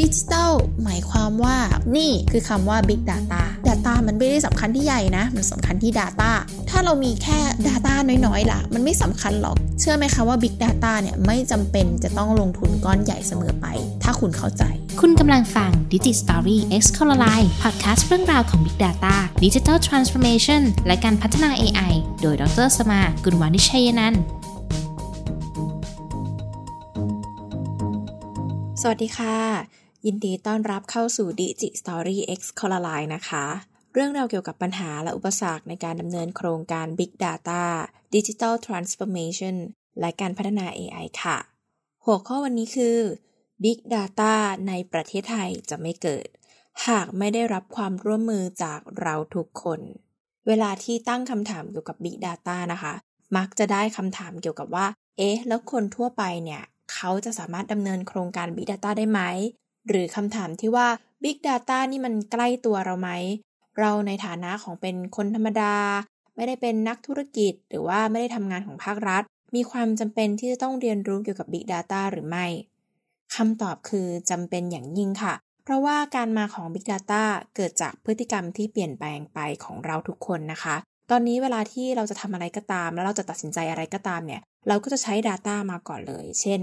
ดิจิทัลหมายความว่านี่คือคำว่า Big Data Data มันไม่ได้สำคัญที่ใหญ่นะ มันสำคัญที่ Data ถ้าเรามีแค่ Data น้อยๆล่ะ มันไม่สำคัญหรอก เชื่อไหมคะว่า Big Data เนี่ยไม่จำเป็นจะต้องลงทุนก้อนใหญ่เสมอไป ถ้าคุณเข้าใจ คุณกำลังฟัง Digi Story X c o l o r i z e podcast เรื่องราวของ Big Data Digital Transformation และการพัฒนา AI โดยดรสมากุลวานิชัยนันท์สวัสดีค่ะ ยินดีต้อนรับเข้าสู่ Digi Story X c o l o r i z e นะคะ เรื่องราวเกี่ยวกับปัญหาและอุปสรรคในการดำเนินโครงการ Big Data Digital Transformation และการพัฒนา AI ค่ะ หัวข้อวันนี้คือ Big Data ในประเทศไทยจะไม่เกิด หากไม่ได้รับความร่วมมือจากเราทุกคน เวลาที่ตั้งคำถามเกี่ยวกับ Big Data นะคะ มักจะได้คำถามเกี่ยวกับว่า เอ๊ะ แล้วคนทั่วไปเนี่ย เขาจะสามารถดำเนินโครงการ Big Data ได้ไหม หรือคำถามที่ว่า Big Data นี่มันใกล้ตัวเราไหม เราในฐานะของเป็นคนธรรมดา ไม่ได้เป็นนักธุรกิจ หรือว่าไม่ได้ทำงานของภาครัฐ มีความจำเป็นที่จะต้องเรียนรู้เกี่ยวกับ Big Data หรือไม่คำตอบคือจำเป็นอย่างยิ่งค่ะ เพราะว่าการมาของ Big Data เกิดจากพฤติกรรมที่เปลี่ยนแปลงไปของเราทุกคนนะคะ ตอนนี้เวลาที่เราจะทำอะไรก็ตาม แล้วเราจะตัดสินใจอะไรก็ตามเนี่ย เราก็จะใช้ Data มาก่อนเลย เช่น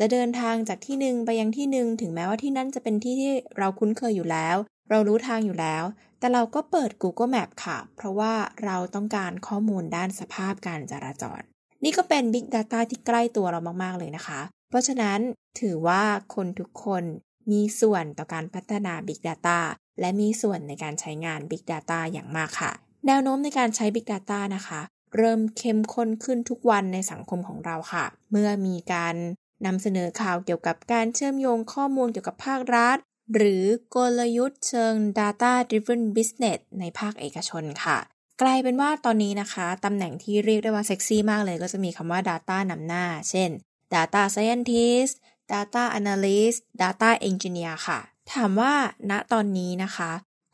จะเดินทางจากที่หนึ่งไปยังที่หนึ่งถึงแม้ว่าที่นั่นจะเป็นที่ที่เราคุ้นเคยอยู่แล้ว เรารู้ทางอยู่แล้ว แต่เราก็เปิด Google Map ค่ะ เพราะว่าเราต้องการข้อมูลด้านสภาพการจราจร นี่ก็เป็น Big Data ที่ใกล้ตัวเรามาก ๆ เลยนะคะ เพราะฉะนั้นถือว่าคนทุกคนมีส่วนต่อการพัฒนา Big Data และมีส่วนในการใช้งาน Big Data อย่างมากค่ะ แนวโน้มในการใช้ Big Data นะคะ เริ่มเข้มข้นขึ้นทุกวันในสังคมของเราค่ะ เมื่อมีการ นำเสนอข่าวเกี่ยวกับการเชื่อมโยงข้อมูลเกี่ยวกับภาครัฐ หรือกลยุทธ์เชิง Data Driven Business ในภาคเอกชนค่ะกลายเป็นว่าตอนนี้นะคะตำแหน่งที่เรียกได้ว่าเซ็กซี่มากเลยก็จะมีคำว่า Data นำหน้า เช่น Data Scientist Data Analyst Data Engineer ค่ะ ถามว่าณตอนนี้นะคะ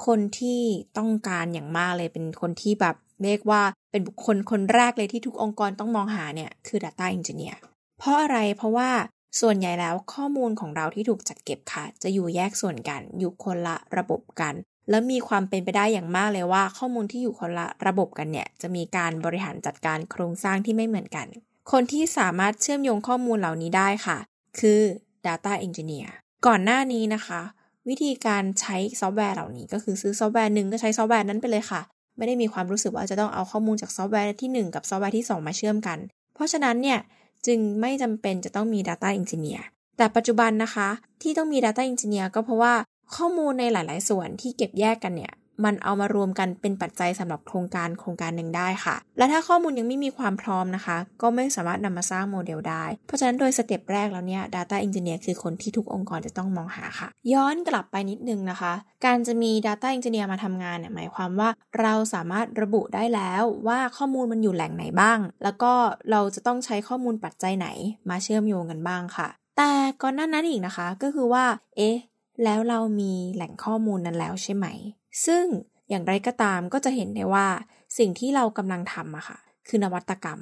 คนที่ต้องการอย่างมากเลยเป็นคนที่แบบเรียกว่าเป็นบุคคลคนแรกเลยที่ทุกองค์กรต้องมองหาเนี่ยคือ Data Engineer เพราะอะไรเพราะว่าส่วนใหญ่แล้วข้อมูลของเราที่ถูกจัดเก็บค่ะ จะอยู่แยกส่วนกัน อยู่คนละระบบกัน แล้วมีความเป็นไปได้อย่างมากเลยว่า ข้อมูลที่อยู่คนละระบบกันเนี่ย จะมีการบริหารจัดการโครงสร้างที่ไม่เหมือนกัน คนที่สามารถเชื่อมโยงข้อมูลเหล่านี้ได้ค่ะ คือ Data Engineer ก่อนหน้านี้นะคะ วิธีการใช้ซอฟต์แวร์เหล่านี้ ก็คือซื้อซอฟต์แวร์หนึ่งก็ใช้ซอฟต์แวร์นั้นไปเลยค่ะ ไม่ได้มีความรู้สึกว่าจะต้องเอาข้อมูลจากซอฟต์แวร์ที่ 1 กับซอฟต์แวร์ที่ 2 มาเชื่อมกัน เพราะฉะนั้นเนี่ย จึงไม่จำเป็นจะต้องมี Data Engineer แต่ปัจจุบันนะคะ ที่ต้องมี Data Engineer ก็เพราะว่าข้อมูลในหลาย ๆ ส่วนที่เก็บแยกกันเนี่ย มันเอามารวมกันเป็นปัจจัยสำหรับโครงการโครงการหนึ่งได้ค่ะ และถ้าข้อมูลยังไม่มีความพร้อมนะคะ ก็ไม่สามารถนำมาสร้างโมเดลได้ เพราะฉะนั้นโดยสเต็ปแรกแล้วเนี่ย Data Engineer คือคนที่ทุกองค์กรจะต้องมองหาค่ะ ย้อนกลับไปนิดนึงนะคะ การจะมี Data Engineer มาทำงานเนี่ยหมายความว่าเราสามารถระบุได้แล้วว่าข้อมูลมันอยู่แหล่งไหนบ้าง แล้วก็เราจะต้องใช้ข้อมูลปัจจัยไหนมาเชื่อมโยงกันบ้างค่ะ แต่ก่อนหน้านั้นอีกนะคะก็คือว่า เอ๊ะแล้วเรามีแหล่งข้อมูลนั้นแล้วใช่ไหม ซึ่งอย่างไรก็ตามก็จะเห็นได้ว่าสิ่งที่เรากำลังทำอะค่ะ คือนวัตกรรม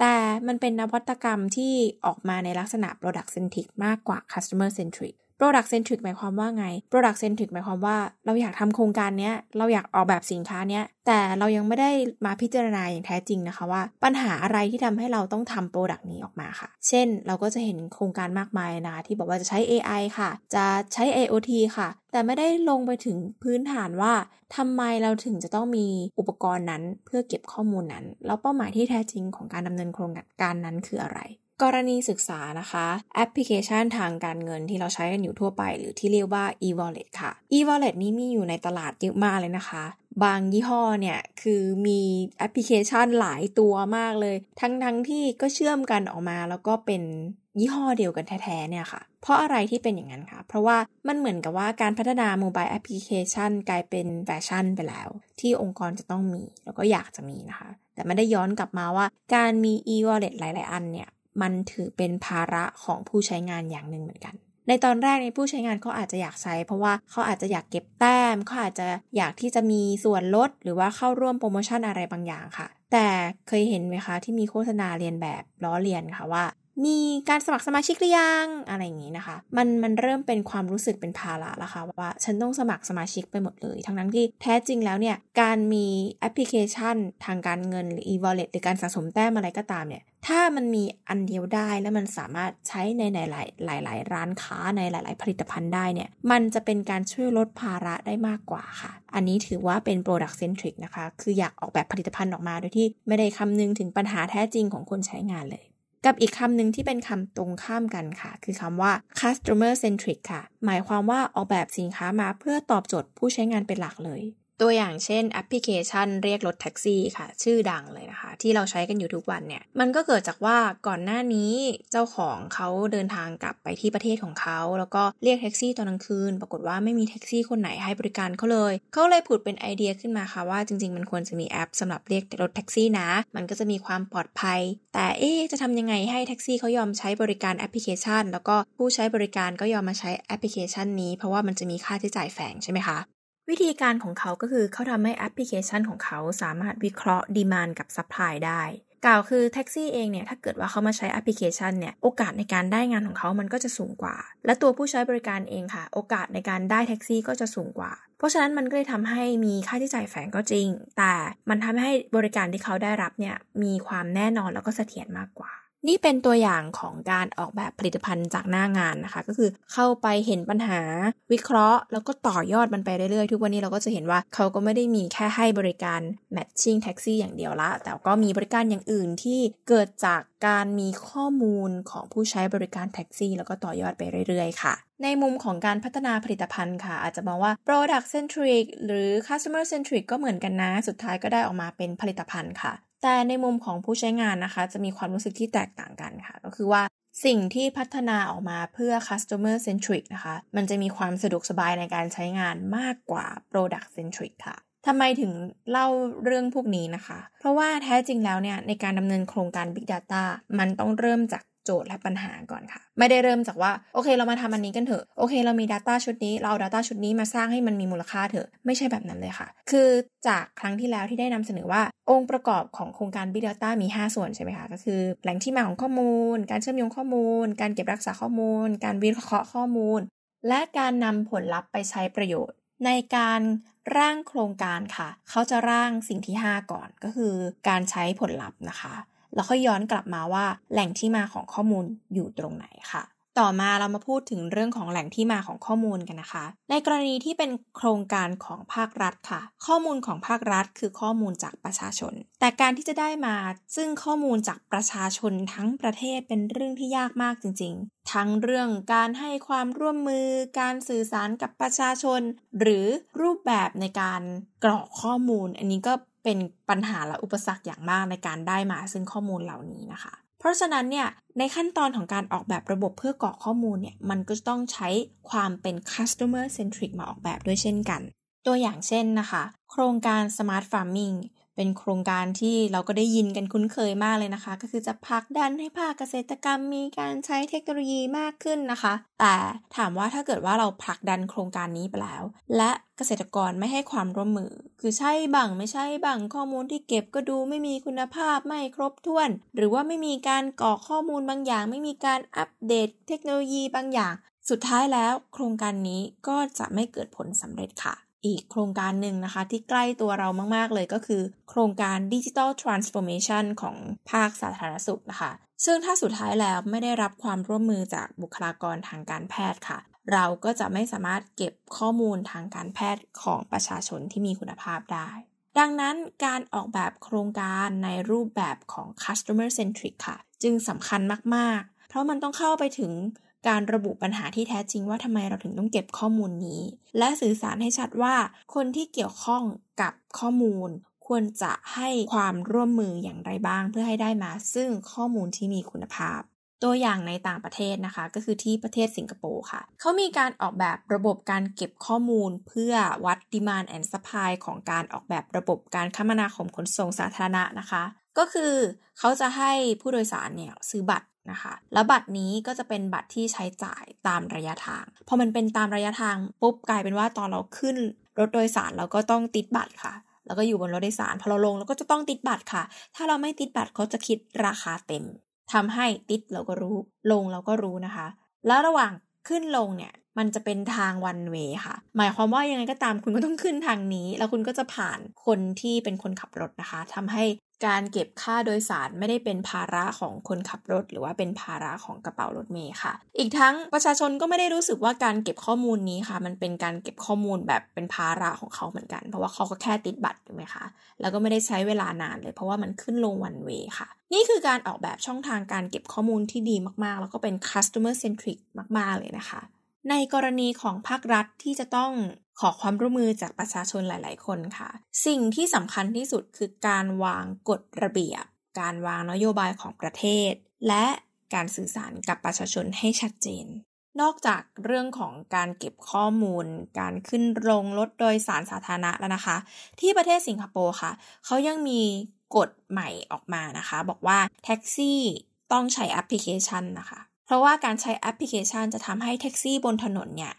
แต่มันเป็นนวัตกรรมที่ออกมาในลักษณะ product centric มากกว่า customer centric product centric หมายความว่าไง product centric หมายความว่าเราอยากทำโครงการนี้เราอยากออกแบบสินค้านี้แต่เรายังไม่ได้มาพิจารณาอย่างแท้จริงนะคะว่า ปัญหาอะไรที่ทำให้เราต้องทำ product นี้ออกมาค่ะ เช่น เราก็จะเห็นโครงการมากมายนะคะที่บอกว่าจะใช้ AI ค่ะ จะใช้ IoT ค่ะ แต่ไม่ได้ลงไปถึงพื้นฐานว่าทำไมเราถึงจะต้องมีอุปกรณ์นั้นเพื่อเก็บข้อมูลนั้น แล้วเป้าหมายที่แท้จริงของการดำเนินโครงการนั้นคืออะไร กรณีศึกษานะคะแอปพลิเคชันทางการเงินที่เราใช้กันอยู่ทั่วไป หรือที่เรียกว่า e-wallet ค่ะ e-wallet นี้มีอยู่ในตลาดเยอะมากเลยนะคะ บางยี่ห้อเนี่ยคือมีแอปพลิเคชันหลายตัวมากเลย ทั้งทั้งที่ก็เชื่อมกันออกมาแล้วก็เป็นยี่ห้อเดียวกันแท้ๆเนี่ยค่ะ เพราะอะไรที่เป็นอย่างนั้นคะ เพราะว่ามันเหมือนกับว่าการพัฒนา mobile แอปพลิเคชันกลายเป็นแฟชั่นไปแล้ว ที่องค์กรจะต้องมีแล้วก็อยากจะมีนะคะ แต่ไม่ได้ย้อนกลับมาว่าการมี e-wallet หลาย ๆ อันเนี่ย มันถือเป็นภาระของผู้ใช้งานอย่างหนึ่งเหมือนกัน ในตอนแรกในผู้ใช้งานเขาอาจจะอยากใช้ เพราะว่าเขาอาจจะอยากเก็บแต้มเขาอาจจะอยากที่จะมีส่วนลด หรือว่าเข้าร่วมโปรโมชั่นอะไรบางอย่างค่ะ แต่เคยเห็นไหมคะที่มีโฆษณาเลียนแบบล้อเลียนค่ะว่า มีการสมัครสมาชิกหรือยังอะไรอย่างนี้นะคะ มันมันเริ่มเป็นความรู้สึกเป็นภาระแล้วค่ะว่าฉันต้องสมัครสมาชิกไปหมดเลย ทั้งนั้นที่แท้จริงแล้วเนี่ยการมีแอปพลิเคชันทางการเงินหรือ e-wallet หรือการสะสมแต้มอะไรก็ตามเนี่ยถ้ามันมีอันเดียวได้แล้วมันสามารถใช้ในหลายหลายหลายร้านค้าในหลาย ๆ ผลิตภัณฑ์ได้เนี่ยมันจะเป็นการช่วยลดภาระได้มากกว่าค่ะ อันนี้ถือว่าเป็น product centric นะคะ คืออยากออกแบบผลิตภัณฑ์ออกมาโดยที่ไม่ได้คำนึงถึงปัญหาแท้จริงของคนใช้งานเลย กับอีกคำหนึ่งที่เป็นคำตรงข้ามกันค่ะ คือคำว่า customer centric ค่ะ หมายความว่าออกแบบสินค้ามาเพื่อตอบโจทย์ผู้ใช้งานเป็นหลักเลย ตัวอย่างเช่นแอปพลิเคชันเรียกรถแท็กซี่ค่ะ ชื่อดังเลยนะคะ ที่เราใช้กันอยู่ทุกวันเนี่ย มันก็เกิดจากว่าก่อนหน้านี้เจ้าของเขาเดินทางกลับไปที่ประเทศของเขา แล้วก็เรียกแท็กซี่ตอนกลางคืน ปรากฏว่าไม่มีแท็กซี่คนไหนให้บริการเขาเลย เขาเลยผุดเป็นไอเดียขึ้นมาค่ะว่าจริง ๆ มันควรจะมีแอปสำหรับเรียกรถแท็กซี่นะ มันก็จะมีความปลอดภัย แต่เอ๊จะทำยังไงให้แท็กซี่เขายอมใช้บริการแอปพลิเคชัน แล้วก็ผู้ใช้บริการก็ยอมมาใช้แอปพลิเคชันนี้ เพราะว่ามันจะมีค่าใช้จ่ายแฝงใช่ไหมคะ วิธีการของเขาก็คือเขาทำให้แอปพลิเคชันของเขาสามารถวิเคราะห์ demand กับ supply ได้ กล่าวคือแท็กซี่เองเนี่ย ถ้าเกิดว่าเขามาใช้แอปพลิเคชันเนี่ย โอกาสในการได้งานของเขามันก็จะสูงกว่า และตัวผู้ใช้บริการเองค่ะ โอกาสในการได้แท็กซี่ก็จะสูงกว่า เพราะฉะนั้นมันก็เลยทำให้มีค่าใช้จ่ายแฝงก็จริง แต่มันทำให้บริการที่เขาได้รับเนี่ยมีความแน่นอนแล้วก็เสถียรมากกว่า นี่เป็นตัวอย่างของการออกแบบผลิตภัณฑ์จากหน้างานนะคะ ก็คือเข้าไปเห็นปัญหาวิเคราะห์ แล้วก็ต่อยอดมันไปเรื่อยๆ ทุกวันนี้เราก็จะเห็นว่าเขาก็ไม่ได้มีแค่ให้บริการ matching taxi อย่างเดียวละ แต่ก็มีบริการอย่างอื่นที่เกิดจากการมีข้อมูลของผู้ใช้บริการแท็กซี่ แล้วก็ต่อยอดไปเรื่อยๆ ค่ะ ในมุมของการพัฒนาผลิตภัณฑ์ค่ะ อาจจะมองว่า product centric หรือ customer centric ก็เหมือนกันนะ สุดท้ายก็ได้ออกมาเป็นผลิตภัณฑ์ค่ะ แต่ในมุมของผู้ใช้งานนะคะ จะมีความรู้สึกที่แตกต่างกันค่ะ ก็คือว่าสิ่งที่พัฒนาออกมาเพื่อ customer centric นะคะ มันจะมีความสะดวกสบายในการใช้งานมากกว่า product centric ค่ะทำไมถึงเล่าเรื่องพวกนี้นะคะ เพราะว่าแท้จริงแล้วเนี่ยในการดำเนินโครงการ Big Data มันต้องเริ่มจาก โจทย์และปัญหาก่อนค่ะ ไม่ได้เริ่มจากว่าโอเค เรามาทำอันนี้กันเถอะโอเค เรามี Data ชุดนี้เราเอา Data ชุดนี้มาสร้างให้มันมีมูลค่าเถอะไม่ใช่แบบนั้นเลยค่ะ คือจากครั้งที่แล้วที่ได้นำเสนอว่าองค์ประกอบของโครงการ Big Data มี 5 ส่วนใช่ไหมคะก็คือแหล่งที่มาของข้อมูล การเชื่อมโยงข้อมูล การเก็บรักษาข้อมูล การวิเคราะห์ข้อมูล และการนำผลลัพธ์ไปใช้ประโยชน์ในการร่างโครงการค่ะ เขาจะร่างสิ่งที่ 5 ก่อนก็คือการใช้ผลลัพธ์นะคะ แล้วค่อยย้อนกลับมาว่าแหล่งที่มาของข้อมูลอยู่ตรงไหนค่ะ ต่อมาเรามาพูดถึงเรื่องของแหล่งที่มาของข้อมูลกันนะคะ ในกรณีที่เป็นโครงการของภาครัฐค่ะ ข้อมูลของภาครัฐคือข้อมูลจากประชาชน แต่การที่จะได้มาซึ่งข้อมูลจากประชาชนทั้งประเทศเป็นเรื่องที่ยากมากจริง ๆ ทั้งเรื่องการให้ความร่วมมือ การสื่อสารกับประชาชน หรือรูปแบบในการกรอกข้อมูล อันนี้ก็ เป็นปัญหาและอุปสรรคอย่างมากในการได้มาซึ่งข้อมูลเหล่านี้นะคะ เพราะฉะนั้นเนี่ยในขั้นตอนของการออกแบบระบบเพื่อกรอกข้อมูลเนี่ยมันก็ต้องใช้ความเป็น customer centric มาออกแบบด้วยเช่นกัน ตัวอย่างเช่นนะคะ โครงการ smart farming เป็นโครงการที่เราก็ได้ยินกันคุ้นเคยมากเลยนะคะ ก็คือจะพักดันให้ภาคเกษตรกรรมมีการใช้เทคโนโลยีมากขึ้นนะคะ แต่ถามว่าถ้าเกิดว่าเราผลักดันโครงการนี้ไปแล้ว และเกษตรกรไม่ให้ความร่วมมือ คือใช่บังไม่ใช่บังข้อมูลที่เก็บก็ดูไม่มีคุณภาพไม่ครบถ้วน หรือว่าไม่มีการกรอกข้อมูลบางอย่าง ไม่มีการอัปเดตเทคโนโลยีบางอย่าง สุดท้ายแล้ว โครงการนี้ก็จะไม่เกิดผลสำเร็จค่ะ อีกโครงการหนึ่งนะคะ ที่ใกล้ตัวเรามากๆเลยก็คือ โครงการ Digital Transformation ของภาคสาธารณสุขนะคะซึ่งถ้าสุดท้ายแล้วไม่ได้รับความร่วมมือจากบุคลากรทางการแพทย์ค่ะ เราก็จะไม่สามารถเก็บข้อมูลทางการแพทย์ของประชาชนที่มีคุณภาพได้ ดังนั้นการออกแบบโครงการในรูปแบบของ customer centric ค่ะ จึงสำคัญมากๆ เพราะมันต้องเข้าไปถึงการระบุปัญหาที่แท้จริงว่าทำไมเราถึงต้องเก็บข้อมูลนี้ และสื่อสารให้ชัดว่าคนที่เกี่ยวข้องกับข้อมูล ควรจะให้ความร่วมมืออย่างไรบ้าง เพื่อให้ได้มาซึ่งข้อมูลที่มีคุณภาพ ตัวอย่างในต่างประเทศนะคะ ก็คือที่ประเทศสิงคโปร์ค่ะ เขามีการออกแบบระบบการเก็บข้อมูล เพื่อวัด demand and supply ของการออกแบบระบบการคมนาคมขนส่งสาธารณะนะคะ ก็คือเขาจะให้ผู้โดยสารเนี่ยซื้อบัตรนะคะแล้วบัตรนี้ก็จะเป็นบัตรที่ใช้จ่ายตามระยะทาง พอมันเป็นตามระยะทางปุ๊บกลายเป็นว่าตอนเราขึ้นรถโดยสารเราก็ต้องติดบัตรค่ะ แล้วก็อยู่บนรถโดยสารพอเราลงเราก็จะต้องติดบัตรค่ะ ถ้าเราไม่ติดบัตรเขาจะคิดราคาเต็ม ทำให้ติดเราก็รู้ ลงเราก็รู้นะคะ แล้วระหว่างขึ้นลงเนี่ยมันจะเป็นทางวันเวค่ะ หมายความว่ายังไงก็ตามคุณก็ต้องขึ้นทางนี้ แล้วคุณก็จะผ่านคนที่เป็นคนขับรถนะคะทำให้ การเก็บค่าโดยสารไม่ได้เป็นภาระของคนขับรถ หรือว่าเป็นภาระของกระเป๋ารถเมย์ค่ะ อีกทั้งประชาชนก็ไม่ได้รู้สึกว่าการเก็บข้อมูลนี้ค่ะ มันเป็นการเก็บข้อมูลแบบเป็นภาระของเขาเหมือนกัน เพราะว่าเขาก็แค่ติดบัตรถูกไหมคะ แล้วก็ไม่ได้ใช้เวลานานเลย เพราะว่ามันขึ้นลงวันเวค่ะ นี่คือการออกแบบช่องทางการเก็บข้อมูลที่ดีมากๆ แล้วก็เป็น customer centric มาก ๆ เลยนะคะ ในกรณีของภาครัฐที่จะต้องขอความร่วมมือจากประชาชนหลาย ๆ คนค่ะ สิ่งที่สำคัญที่สุดคือการวางกฎระเบียบ การวางนโยบายของประเทศ และการสื่อสารกับประชาชนให้ชัดเจน นอกจากเรื่องของการเก็บข้อมูล การขึ้นลงรถโดยสารสาธารณะแล้วนะคะ ที่ประเทศสิงคโปร์ค่ะ เขายังมีกฎใหม่ออกมานะคะ บอกว่าแท็กซี่ต้องใช้แอปพลิเคชันนะคะ เพราะว่าการใช้แอปพลิเคชันจะทำให้แท็กซี่บนถนนเนี่ย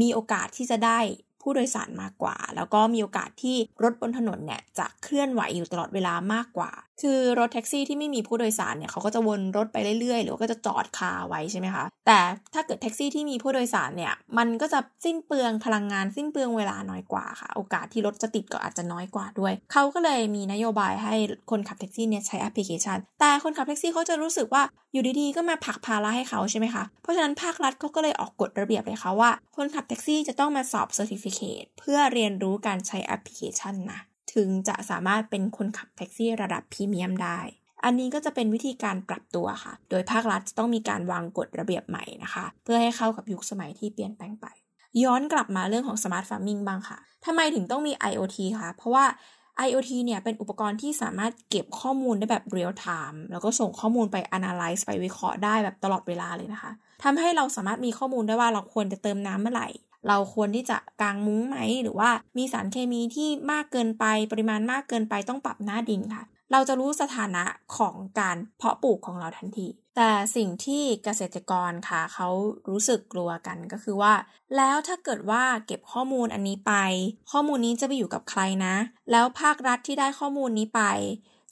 มีโอกาสที่จะได้ผู้โดยสารมากกว่า แล้วก็มีโอกาสที่รถบนถนนเนี่ยจะเคลื่อนไหวอยู่ตลอดเวลามากกว่า คือรถแท็กซี่ที่ไม่มีผู้โดยสารเนี่ยเขาก็จะวนรถไปเรื่อยๆ หรือว่าก็จะจอดคาไว้ใช่ไหมคะ แต่ถ้าเกิดแท็กซี่ที่มีผู้โดยสารเนี่ย มันก็จะสิ้นเปลืองพลังงานสิ้นเปลืองเวลาน้อยกว่าค่ะ โอกาสที่รถจะติดก็อาจจะน้อยกว่าด้วย เขาก็เลยมีนโยบายให้คนขับแท็กซี่เนี่ยใช้แอปพลิเคชัน แต่คนขับแท็กซี่เขาจะรู้สึกว่าอยู่ดีๆ ก็มาผักภาระให้เขาใช่ไหมคะ เพราะฉะนั้นภาครัฐเขาก็เลยออกกฎระเบียบเลยค่ะว่า คนขับแท็กซี่จะต้องมาสอบ certificate เพื่อเรียนรู้การใช้แอปพลิเคชันนะ ถึงจะสามารถเป็นคนขับแท็กซี่ระดับพรีเมียมได้ อันนี้ก็จะเป็นวิธีการปรับตัวค่ะ โดยภาครัฐจะต้องมีการวางกฎระเบียบใหม่นะคะ เพื่อให้เข้ากับยุคสมัยที่เปลี่ยนแปลงไป ย้อนกลับมาเรื่องของ smart farming บ้างค่ะทำไมถึงต้องมี IoT คะเพราะว่า IoT เนี่ยเป็นอุปกรณ์ที่สามารถเก็บข้อมูลได้แบบ real time แล้วก็ส่งข้อมูลไป analyze ไปวิเคราะห์ได้แบบตลอดเวลาเลยนะคะทำให้เราสามารถมีข้อมูลได้ว่าเราควรจะเติมน้ำเมื่อไหร่ เราควรที่จะกางมุ้งไหม หรือว่ามีสารเคมีที่มากเกินไปปริมาณมากเกินไปต้องปรับหน้าดินค่ะ เราจะรู้สถานะของการเพาะปลูกของเราทันที แต่สิ่งที่เกษตรกรค่ะ เขารู้สึกกลัวกันก็คือว่า แล้วถ้าเกิดว่าเก็บข้อมูลอันนี้ไป ข้อมูลนี้จะไปอยู่กับใครนะ แล้วภาครัฐที่ได้ข้อมูลนี้ไป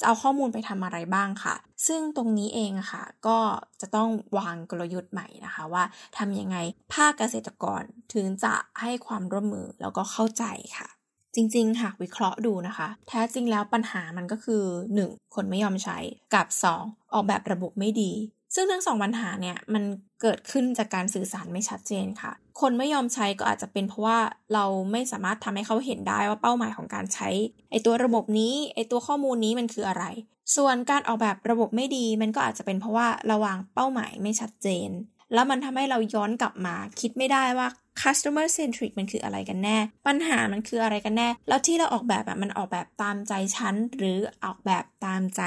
จะเอาข้อมูลไปทำอะไรบ้างค่ะ ซึ่งตรงนี้เองค่ะ ก็จะต้องวางกลยุทธ์ใหม่นะคะว่าทำยังไงภาคเกษตรกรถึงจะให้ความร่วมมือแล้วก็เข้าใจค่ะจริงๆ หากวิเคราะห์ดูนะคะ แท้จริงแล้วปัญหามันก็คือ 1. คนไม่ยอมใช้ กับ 2. ออกแบบระบบไม่ดี ซึ่งทั้งสองปัญหาเนี่ยมันเกิดขึ้นจากการสื่อสารไม่ชัดเจนค่ะ คนไม่ยอมใช้ก็อาจจะเป็นเพราะว่าเราไม่สามารถทำให้เขาเห็นได้ว่าเป้าหมายของการใช้ไอตัวระบบนี้ไอตัวข้อมูลนี้มันคืออะไร ส่วนการออกแบบระบบไม่ดีมันก็อาจจะเป็นเพราะว่าระวางเป้าหมายไม่ชัดเจน แล้วมันทำให้เราย้อนกลับมาคิดไม่ได้ว่า customer centric มันคืออะไรกันแน่ ปัญหามันคืออะไรกันแน่ แล้วที่เราออกแบบแบบมันออกแบบตามใจฉัน หรือออกแบบตามใจ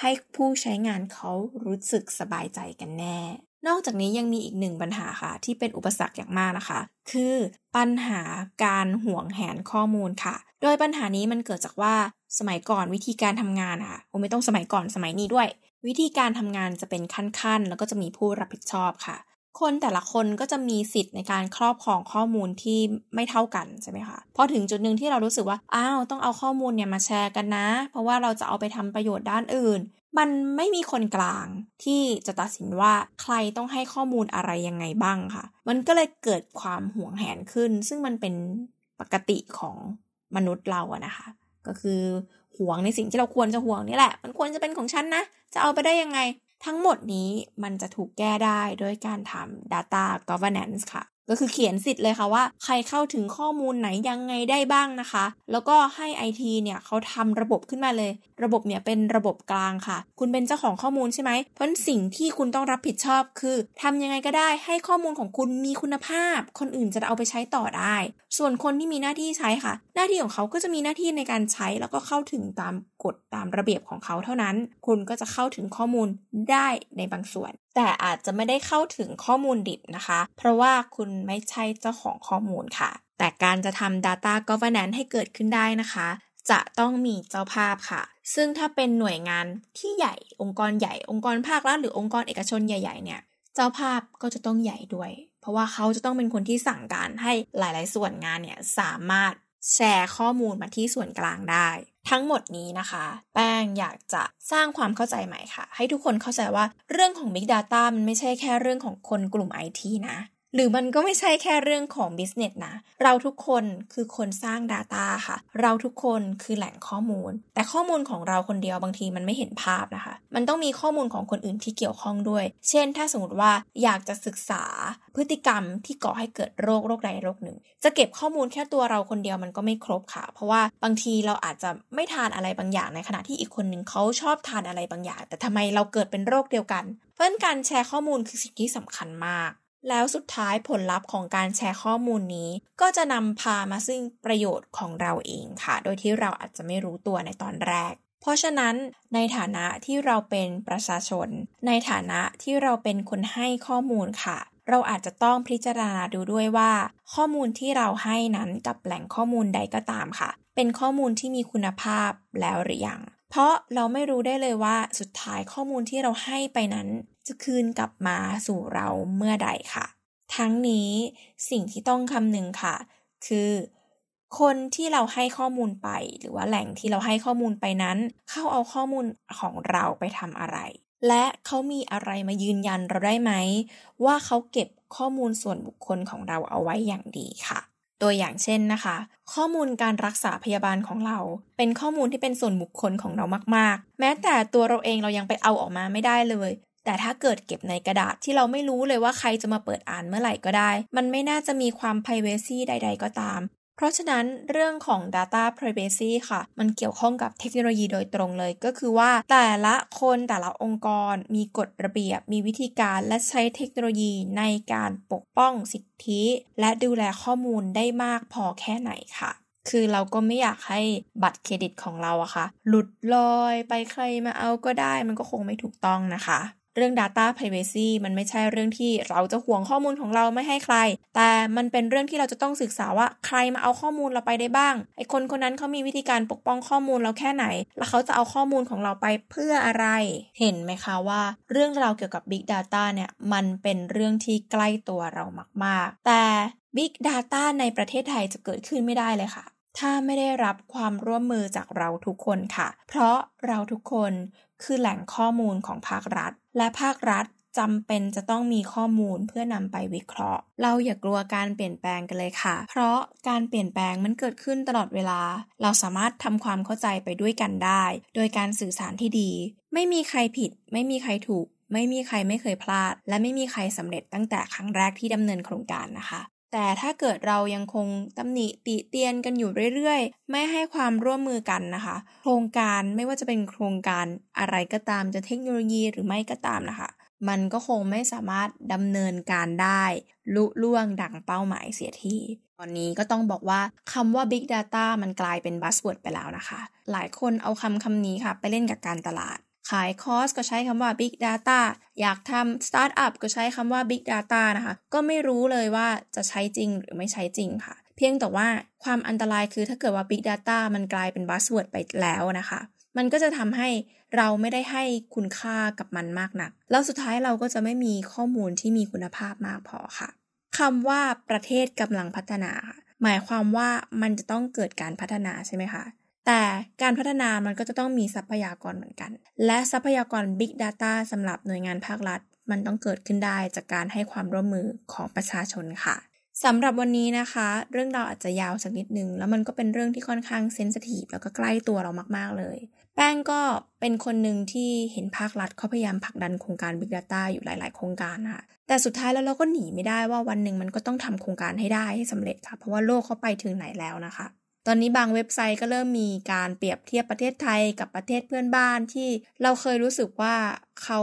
ให้ผู้ใช้งานเขารู้สึกสบายใจกันแน่ นอกจากนี้ยังมีอีกหนึ่งปัญหาค่ะ ที่เป็นอุปสรรคอย่างมากนะคะ คือปัญหาการห่วงแหนข้อมูลค่ะ โดยปัญหานี้มันเกิดจากว่าสมัยก่อนวิธีการทำงานค่ะโอไม่ต้องสมัยก่อนสมัยนี้ด้วยวิธีการทำงานจะเป็นขั้นๆ แล้วก็จะมีผู้รับผิดชอบค่ะ คนแต่ละคนก็จะมีสิทธิ์ในการครอบครองข้อมูลที่ไม่เท่ากันใช่ไหมคะพอถึงจุดหนึ่งที่เรารู้สึกว่าอ้าวต้องเอาข้อมูลเนี่ยมาแชร์กันนะ เพราะว่าเราจะเอาไปทำประโยชน์ด้านอื่น มันไม่มีคนกลางที่จะตัดสินว่าใครต้องให้ข้อมูลอะไรยังไงบ้างค่ะ มันก็เลยเกิดความห่วงแหนขึ้น ซึ่งมันเป็นปกติของมนุษย์เราอะนะคะ ก็คือห่วงในสิ่งที่เราควรจะห่วงนี่แหละ มันควรจะเป็นของฉันนะ จะเอาไปได้ยังไง ทั้งหมดนี้มันจะถูกแก้ได้ด้วยการทำ data governance ค่ะ ก็คือเขียนสิทธิ์เลยค่ะว่า ใครเข้าถึงข้อมูลไหนยังไงได้บ้างนะคะ แล้วก็ให้ IT เนี่ยเขาทำระบบขึ้นมาเลย ระบบเนี่ยเป็นระบบกลางค่ะ คุณเป็นเจ้าของข้อมูลใช่ไหมเพราะสิ่งที่คุณต้องรับผิดชอบคือทำยังไงก็ได้ให้ข้อมูลของคุณมีคุณภาพ คนอื่นจะเอาไปใช้ต่อได้ ส่วนคนที่มีหน้าที่ใช้ค่ะ หน้าที่ของเขาก็จะมีหน้าที่ในการใช้แล้วก็เข้าถึงตามกฎตามระเบียบของเขาเท่านั้น คุณก็จะเข้าถึงข้อมูลได้ในบางส่วน แต่อาจจะไม่ได้เข้าถึงข้อมูลดิบนะคะ เพราะว่าคุณไม่ใช่เจ้าของข้อมูลค่ะ แต่การจะทำ Data Governance ให้เกิดขึ้นได้นะคะ จะต้องมีเจ้าภาพค่ะ ซึ่งถ้าเป็นหน่วยงานที่ใหญ่ องค์กรใหญ่ องค์กรภาครัฐหรือองค์กรเอกชนใหญ่ ๆ เนี่ย เจ้าภาพก็จะต้องใหญ่ด้วย เพราะว่าเขาจะต้องเป็นคนที่สั่งการให้หลาย ๆ ส่วนงานเนี่ยสามารถ แชร์ข้อมูลมาที่ส่วนกลางได้ ทั้งหมดนี้นะคะ แป้งอยากจะสร้างความเข้าใจใหม่ค่ะ ให้ทุกคนเข้าใจว่าเรื่องของ Big Data มันไม่ใช่แค่เรื่องของคนกลุ่ม IT นะ หรือมันก็ไม่ใช่แค่เรื่องของ business นะ เราทุกคนคือคนสร้าง Data ค่ะ เราทุกคนคือแหล่งข้อมูล แต่ข้อมูลของเราคนเดียวบางทีมันไม่เห็นภาพนะคะ มันต้องมีข้อมูลของคนอื่นที่เกี่ยวข้องด้วย เช่น ถ้าสมมติว่าอยากจะศึกษาพฤติกรรมที่ก่อให้เกิดโรคโรคใดโรคหนึ่ง จะเก็บข้อมูลแค่ตัวเราคนเดียวมันก็ไม่ครบค่ะ เพราะว่าบางทีเราอาจจะไม่ทานอะไรบางอย่างในขณะที่อีกคนหนึ่งเขาชอบทานอะไรบางอย่าง แต่ทำไมเราเกิดเป็นโรคเดียวกัน เพราะการแชร์ข้อมูลคือสิ่งที่สำคัญมาก แล้วสุดท้ายผลลัพธ์ของการแชร์ข้อมูลนี้ ก็จะนำพามาซึ่งประโยชน์ของเราเองค่ะ โดยที่เราอาจจะไม่รู้ตัวในตอนแรก เพราะฉะนั้นในฐานะที่เราเป็นประชาชน ในฐานะที่เราเป็นคนให้ข้อมูลค่ะ เราอาจจะต้องพิจารณาดูด้วยว่า ข้อมูลที่เราให้นั้นกับแหล่งข้อมูลใดก็ตามค่ะ เป็นข้อมูลที่มีคุณภาพแล้วหรือยังเพราะเราไม่รู้ได้เลยว่าสุดท้ายข้อมูลที่เราให้ไปนั้น จะคืนกลับมาสู่เราเมื่อใดค่ะ ทั้งนี้สิ่งที่ต้องคำนึงค่ะ คือ คนที่เราให้ข้อมูลไป หรือว่าแหล่งที่เราให้ข้อมูลไปนั้น เข้าเอาข้อมูลของเราไปทำอะไร และเขามีอะไรมายืนยันเราได้ไหม ว่าเขาเก็บข้อมูลส่วนบุคคลของเราเอาไว้อย่างดีค่ะตัวอย่างเช่นนะคะ ข้อมูลการรักษาพยาบาลของเรา เป็นข้อมูลที่เป็นส่วนบุคคลของเรามาก ๆ แม้แต่ตัวเราเองเรายังไปเอาออกมาไม่ได้เลย แต่ถ้าเกิดเก็บในกระดาษที่เราไม่รู้เลยว่าใครจะมาเปิดอ่านเมื่อไหร่ก็ได้ มันไม่น่าจะมีความ privacy ใด ๆ ก็ตาม เพราะฉะนั้นเรื่องของ data privacy ค่ะ มันเกี่ยวข้องกับเทคโนโลยีโดยตรงเลย ก็คือว่าแต่ละคนแต่ละองค์กร มีกฎระเบียบ มีวิธีการและใช้เทคโนโลยีในการปกป้องสิทธิ และดูแลข้อมูลได้มากพอแค่ไหนค่ะคือเราก็ไม่อยากให้บัตรเครดิตของเราอะค่ะ หลุดลอยไปใครมาเอาก็ได้มันก็คงไม่ถูกต้องนะคะ เรื่อง Data Privacy มันไม่ใช่เรื่องที่เราจะห่วงข้อมูลของเราไม่ให้ใคร แต่มันเป็นเรื่องที่เราจะต้องศึกษาว่าใครมาเอาข้อมูลเราไปได้บ้าง ไอคนคนนั้นเขามีวิธีการปกป้องข้อมูลเราแค่ไหน แล้วเขาจะเอาข้อมูลของเราไปเพื่ออะไร เห็นไหมคะว่า เรื่องราวเกี่ยวกับ Big Data เนี่ยมันเป็นเรื่องที่ใกล้ตัวเรามาก ๆ แต่ Big Data ในประเทศไทยจะเกิดขึ้นไม่ได้เลยค่ะ ถ้าไม่ได้รับความร่วมมือจากเราทุกคนค่ะ เพราะเราทุกคนคือแหล่งข้อมูลของภาครัฐ และภาครัฐจำเป็นจะต้องมีข้อมูลเพื่อนำไปวิเคราะห์ เราอย่ากลัวการเปลี่ยนแปลงกันเลยค่ะ เพราะการเปลี่ยนแปลงมันเกิดขึ้นตลอดเวลา เราสามารถทำความเข้าใจไปด้วยกันได้ โดยการสื่อสารที่ดี ไม่มีใครผิด ไม่มีใครถูก ไม่มีใครไม่เคยพลาด และไม่มีใครสำเร็จตั้งแต่ครั้งแรกที่ดำเนินโครงการนะคะ แต่ถ้าเกิดเรายังคงตำหนิติเตียนกันอยู่เรื่อยๆ ไม่ให้ความร่วมมือกันนะคะ โครงการไม่ว่าจะเป็นโครงการอะไรก็ตามจะเทคโนโลยีหรือไม่ก็ตามนะคะ มันก็คงไม่สามารถดำเนินการได้ลุล่วงดังเป้าหมายเสียทีตอนนี้ก็ต้องบอกว่าคำว่า Big Data มันกลายเป็น buzzword ไปแล้วนะคะ หลายคนเอาคำคำนี้ค่ะ ไปเล่นกับการตลาด ขายคอร์สก็ใช้คำว่า Big Data อยากทำสตาร์ทอัพก็ใช้คำว่า Big Data นะคะ ก็ไม่รู้เลยว่าจะใช้จริงหรือไม่ใช้จริงค่ะ เพียงแต่ว่าความอันตรายคือถ้าเกิดว่า Big Data มันกลายเป็น buzzword ไปแล้วนะคะ มันก็จะทำให้เราไม่ได้ให้คุณค่ากับมันมากนัก แล้วสุดท้ายเราก็จะไม่มีข้อมูลที่มีคุณภาพมากพอค่ะคำว่าประเทศกำลังพัฒนา หมายความว่ามันจะต้องเกิดการพัฒนาใช่ไหมคะ แต่การพัฒนามันก็จะต้องมีทรัพยากรเหมือนกัน และทรัพยากร Big Data สำหรับหน่วยงานภาครัฐ มันต้องเกิดขึ้นได้จากการให้ความร่วมมือของประชาชนค่ะสำหรับวันนี้นะคะ เรื่องราวอาจจะยาวสักนิดนึง แล้วมันก็เป็นเรื่องที่ค่อนข้างเซนสทีฟแล้วก็ใกล้ตัวเรามากๆเลย แป้งก็เป็นคนหนึ่งที่เห็นภาครัฐเขาพยายามผลักดันโครงการ Big Data อยู่หลาย ๆ โครงการค่ะแต่สุดท้ายแล้วเราก็หนีไม่ได้ว่าวันหนึ่งมันก็ต้องทำโครงการให้ได้ให้สำเร็จค่ะ เพราะว่าโลกเขาไปถึงไหนแล้วนะคะ ตอนนี้บางเว็บไซต์ก็เริ่มมีการเปรียบเทียบประเทศไทยกับประเทศเพื่อนบ้านที่เราเคยรู้สึกว่าเขา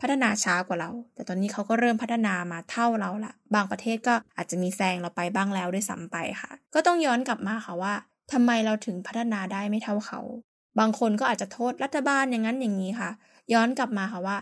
พัฒนาช้ากว่าเรา แต่ตอนนี้เขาก็เริ่มพัฒนามาเท่าเราละบางประเทศก็อาจจะมีแซงเราไปบ้างแล้วด้วยซ้ำไปค่ะ ก็ต้องย้อนกลับมาค่ะว่าทำไมเราถึงพัฒนาได้ไม่เท่าเขา บางคนก็อาจจะโทษรัฐบาลอย่างนั้นอย่างนี้ค่ะ ย้อนกลับมาค่ะว่า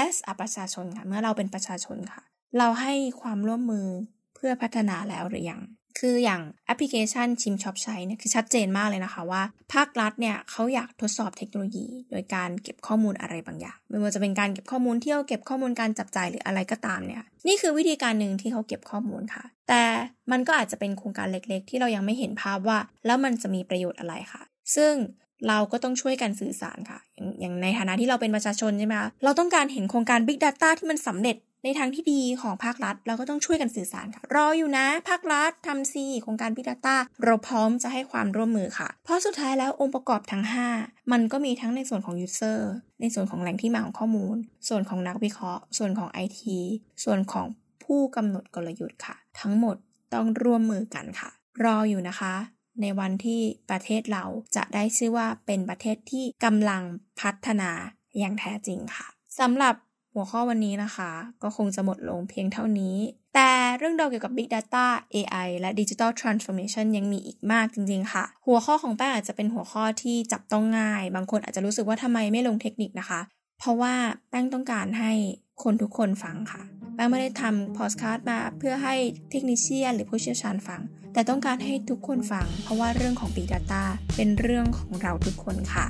as อประชาชนค่ะ เมื่อเราเป็นประชาชนค่ะ เราให้ความร่วมมือเพื่อพัฒนาแล้วหรือยัง คืออย่างแอปพลิเคชันชิมช็อปใช้เนี่ยคือชัดเจนมากเลยนะคะว่า ภาครัฐเนี่ยเขาอยากทดสอบเทคโนโลยี โดยการเก็บข้อมูลอะไรบางอย่าง ไม่ว่าจะเป็นการเก็บข้อมูลเที่ยวเก็บข้อมูลการจับจ่ายหรืออะไรก็ตามเนี่ย นี่คือวิธีการหนึ่งที่เขาเก็บข้อมูลค่ะ แต่มันก็อาจจะเป็นโครงการเล็กๆ ที่เรายังไม่เห็นภาพว่า แล้วมันจะมีประโยชน์อะไรค่ะ ซึ่งเราก็ต้องช่วยกันสื่อสารค่ะ อย่างในฐานะที่เราเป็นประชาชนใช่ไหมคะเราต้องการเห็นโครงการ Big Data ที่มันสำเร็จ ในทางที่ดีของภาครัฐ เราก็ต้องช่วยกันสื่อสารค่ะ รออยู่นะ ภาครัฐทำซีโครงการ Big Data เราพร้อมจะให้ความร่วมมือค่ะ เพราะสุดท้ายแล้วองค์ประกอบทั้ง 5 มันก็มีทั้งในส่วนของ User ในส่วนของแหล่งที่มาของข้อมูล ส่วนของนักวิเคราะห์ ส่วนของ IT ส่วนของผู้กำหนดกลยุทธ์ค่ะ ทั้งหมดต้องร่วมมือกันค่ะ รออยู่นะคะ ในวันที่ประเทศเราจะได้ชื่อว่าเป็นประเทศที่กำลังพัฒนาอย่างแท้จริงค่ะสำหรับ หัวข้อวันนี้นะคะ ก็คงจะหมดลงเพียงเท่านี้ แต่เรื่องราวเกี่ยวกับ Big Data AI และ Digital Transformation ยังมีอีกมากจริงๆค่ะ หัวข้อของแป้งอาจจะเป็นหัวข้อที่จับต้องง่าย บางคนอาจจะรู้สึกว่าทำไมไม่ลงเทคนิคนะคะ เพราะว่าแป้งต้องการให้คนทุกคนฟังค่ะ แป้งไม่ได้ทำพอดคาสต์มาเพื่อให้เทคนิชเชียนหรือผู้เชี่ยวชาญฟัง แต่ต้องการให้ทุกคนฟัง เพราะว่าเรื่องของ Big Data เป็นเรื่องของเราทุกคนค่ะ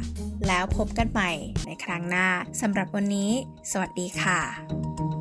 แล้วพบกันใหม่ในครั้งหน้าสำหรับวันนี้ สวัสดีค่ะ